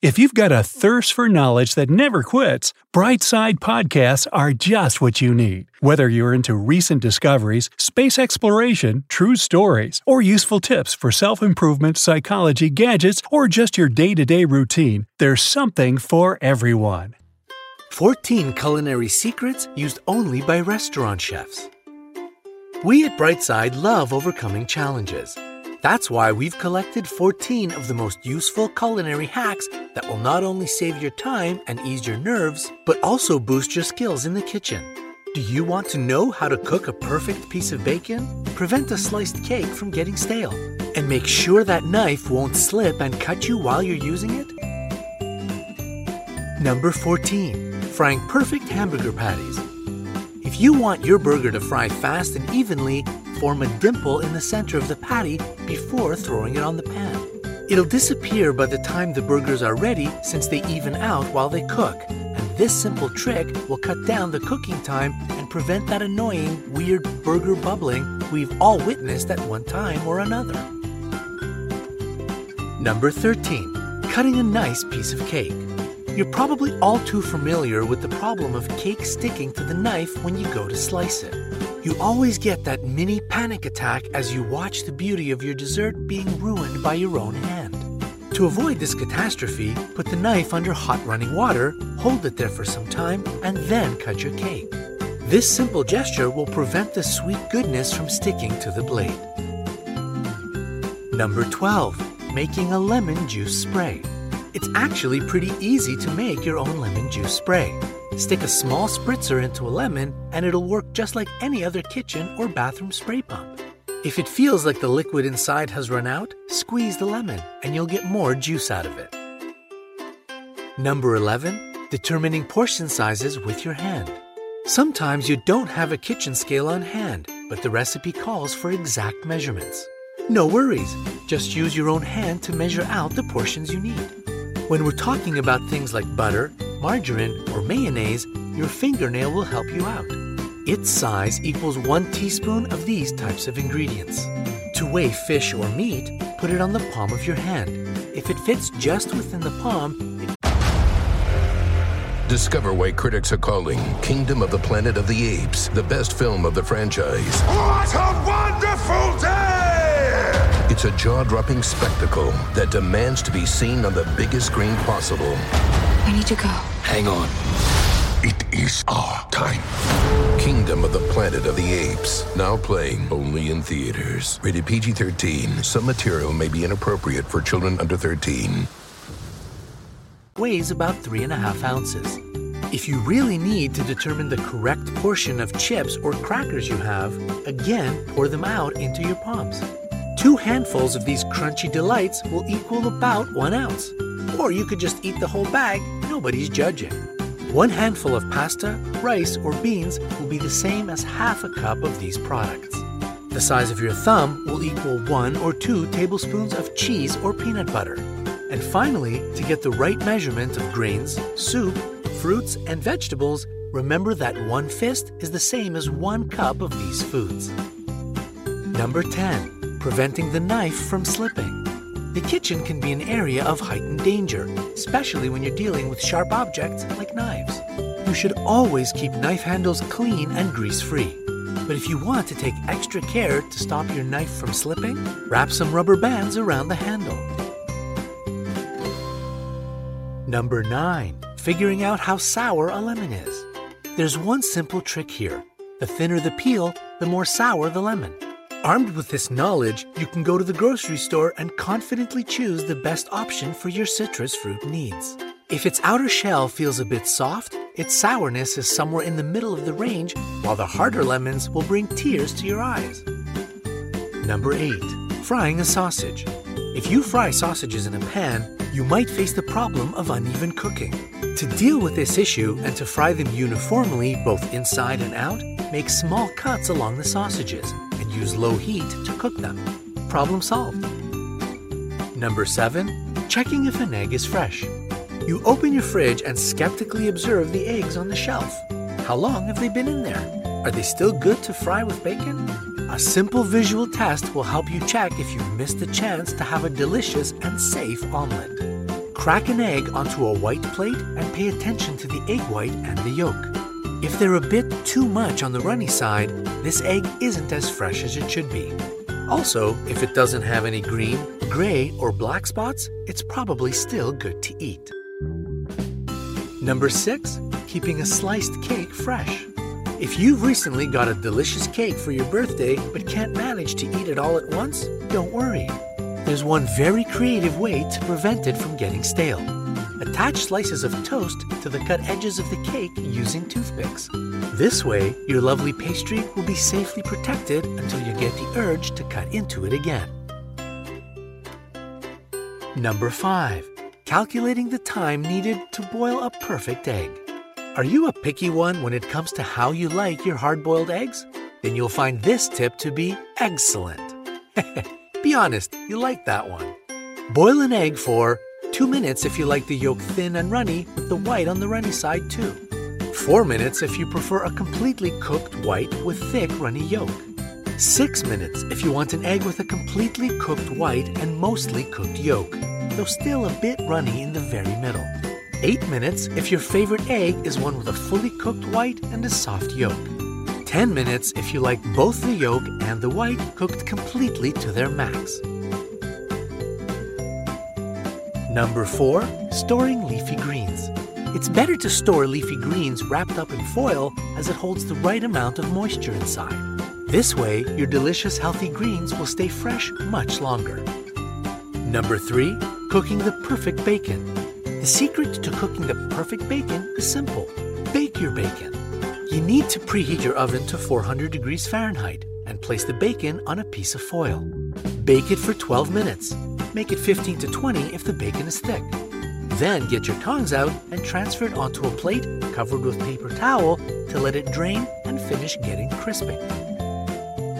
If you've got a thirst for knowledge that never quits, Brightside Podcasts are just what you need. Whether you're into recent discoveries, space exploration, true stories, or useful tips for self improvement, psychology, gadgets, or just your day to day routine, there's something for everyone. 14 culinary secrets used only by restaurant chefs. We at Brightside love overcoming challenges. That's why we've collected 14 of the most useful culinary hacks that will not only save your time and ease your nerves, but also boost your skills in the kitchen. Do you want to know how to cook a perfect piece of bacon? Prevent a sliced cake from getting stale. And make sure that knife won't slip and cut you while you're using it? Number 14. Frying perfect hamburger patties. If you want your burger to fry fast and evenly, form a dimple in the center of the patty before throwing it on the pan. It'll disappear by the time the burgers are ready since they even out while they cook. And this simple trick will cut down the cooking time and prevent that annoying, weird burger bubbling we've all witnessed at one time or another. Number 13. Cutting a nice piece of cake. You're probably all too familiar with the problem of cake sticking to the knife when you go to slice it. You always get that mini panic attack as you watch the beauty of your dessert being ruined by your own hand. To avoid this catastrophe, put the knife under hot running water, hold it there for some time, and then cut your cake. This simple gesture will prevent the sweet goodness from sticking to the blade. Number 12. Making a lemon juice spray. It's actually pretty easy to make your own lemon juice spray. Stick a small spritzer into a lemon and it'll work just like any other kitchen or bathroom spray pump. If it feels like the liquid inside has run out, squeeze the lemon and you'll get more juice out of it. Number 11. Determining portion sizes with your hand. Sometimes you don't have a kitchen scale on hand, but the recipe calls for exact measurements. No worries, just use your own hand to measure out the portions you need. When we're talking about things like butter, margarine, or mayonnaise, your fingernail will help you out. Its size equals one teaspoon of these types of ingredients. To weigh fish or meat, put it on the palm of your hand. If it fits just within the palm, it Discover why critics are calling Kingdom of the Planet of the Apes the best film of the franchise. What a wonderful day! It's a jaw dropping spectacle that demands to be seen on the biggest screen possible. I need to go. Hang on. It is our time. Kingdom of the Planet of the Apes. Now playing only in theaters. Rated PG 13. Some material may be inappropriate for children under 13. weighs about three and a half ounces. If you really need to determine the correct portion of chips or crackers you have, again pour them out into your palms. Two handfuls of these crunchy delights will equal about one ounce. Or you could just eat the whole bag, nobody's judging. One handful of pasta, rice, or beans will be the same as half a cup of these products. The size of your thumb will equal one or two tablespoons of cheese or peanut butter. And finally, to get the right measurement of grains, soup, fruits, and vegetables, remember that one fist is the same as one cup of these foods. Number 10. Preventing the knife from slipping. The kitchen can be an area of heightened danger, especially when you're dealing with sharp objects like knives. You should always keep knife handles clean and grease free. But if you want to take extra care to stop your knife from slipping, wrap some rubber bands around the handle. Number 9. Figuring out how sour a lemon is. There's one simple trick here. The thinner the peel, the more sour the lemon. Armed with this knowledge, you can go to the grocery store and confidently choose the best option for your citrus fruit needs. If its outer shell feels a bit soft, its sourness is somewhere in the middle of the range, while the harder lemons will bring tears to your eyes. Number 8. Frying a sausage. If you fry sausages in a pan, you might face the problem of uneven cooking. To deal with this issue and to fry them uniformly both inside and out, make small cuts along the sausages use low heat to cook them. Problem solved. Number 7. Checking if an egg is fresh. You open your fridge and skeptically observe the eggs on the shelf. How long have they been in there? Are they still good to fry with bacon? A simple visual test will help you check if you've missed the chance to have a delicious and safe omelet. Crack an egg onto a white plate and pay attention to the egg white and the yolk. If they're a bit too much on the runny side, this egg isn't as fresh as it should be. Also, if it doesn't have any green, gray, or black spots, it's probably still good to eat. Number 6. Keeping a sliced cake fresh. If you've recently got a delicious cake for your birthday but can't manage to eat it all at once, don't worry. There's one very creative way to prevent it from getting stale. Attach slices of toast to the cut edges of the cake using toothpicks. This way, your lovely pastry will be safely protected until you get the urge to cut into it again. Number 5. Calculating the time needed to boil a perfect egg. Are you a picky one when it comes to how you like your hard boiled eggs? Then you'll find this tip to be excellent. be honest, you like that one. Boil an egg for 2 minutes if you like the yolk thin and runny, with the white on the runny side too. 4 minutes if you prefer a completely cooked white with thick runny yolk. 6 minutes if you want an egg with a completely cooked white and mostly cooked yolk, though still a bit runny in the very middle. 8 minutes if your favorite egg is one with a fully cooked white and a soft yolk. 10 minutes if you like both the yolk and the white cooked completely to their max. Number 4. Storing leafy greens. It's better to store leafy greens wrapped up in foil as it holds the right amount of moisture inside. This way, your delicious healthy greens will stay fresh much longer. Number 3. Cooking the perfect bacon. The secret to cooking the perfect bacon is simple. Bake your bacon. You need to preheat your oven to 400 degrees Fahrenheit and place the bacon on a piece of foil. Bake it for 12 minutes. Make it 15 to 20 if the bacon is thick. Then get your tongs out and transfer it onto a plate covered with paper towel to let it drain and finish getting crispy.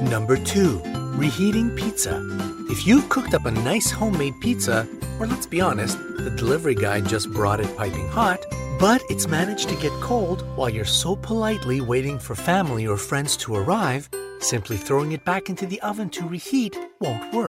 Number 2. Reheating pizza. If you've cooked up a nice homemade pizza, or let's be honest, the delivery guy just brought it piping hot, but it's managed to get cold while you're so politely waiting for family or friends to arrive, simply throwing it back into the oven to reheat won't work.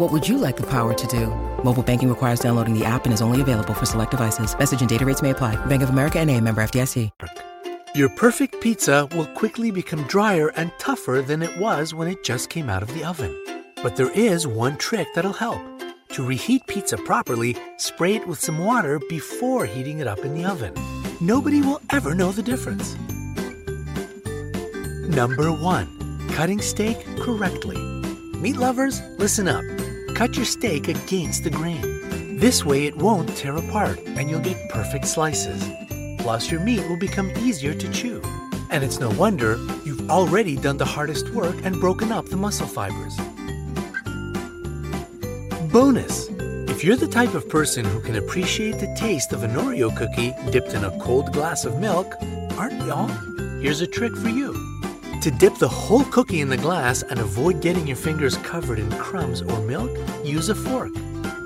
What would you like the power to do? Mobile banking requires downloading the app and is only available for select devices. Message and data rates may apply. Bank of America N.A. member FDIC. Your perfect pizza will quickly become drier and tougher than it was when it just came out of the oven. But there is one trick that'll help. To reheat pizza properly, spray it with some water before heating it up in the oven. Nobody will ever know the difference. Number 1. Cutting steak correctly. Meat lovers, listen up. Cut your steak against the grain. This way it won't tear apart and you'll get perfect slices. Plus, your meat will become easier to chew. And it's no wonder you've already done the hardest work and broken up the muscle fibers. Bonus! If you're the type of person who can appreciate the taste of an Oreo cookie dipped in a cold glass of milk, aren't we all? Here's a trick for you. To dip the whole cookie in the glass and avoid getting your fingers covered in crumbs or milk, use a fork.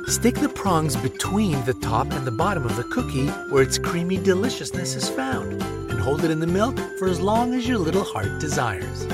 Stick the prongs between the top and the bottom of the cookie where its creamy deliciousness is found, and hold it in the milk for as long as your little heart desires.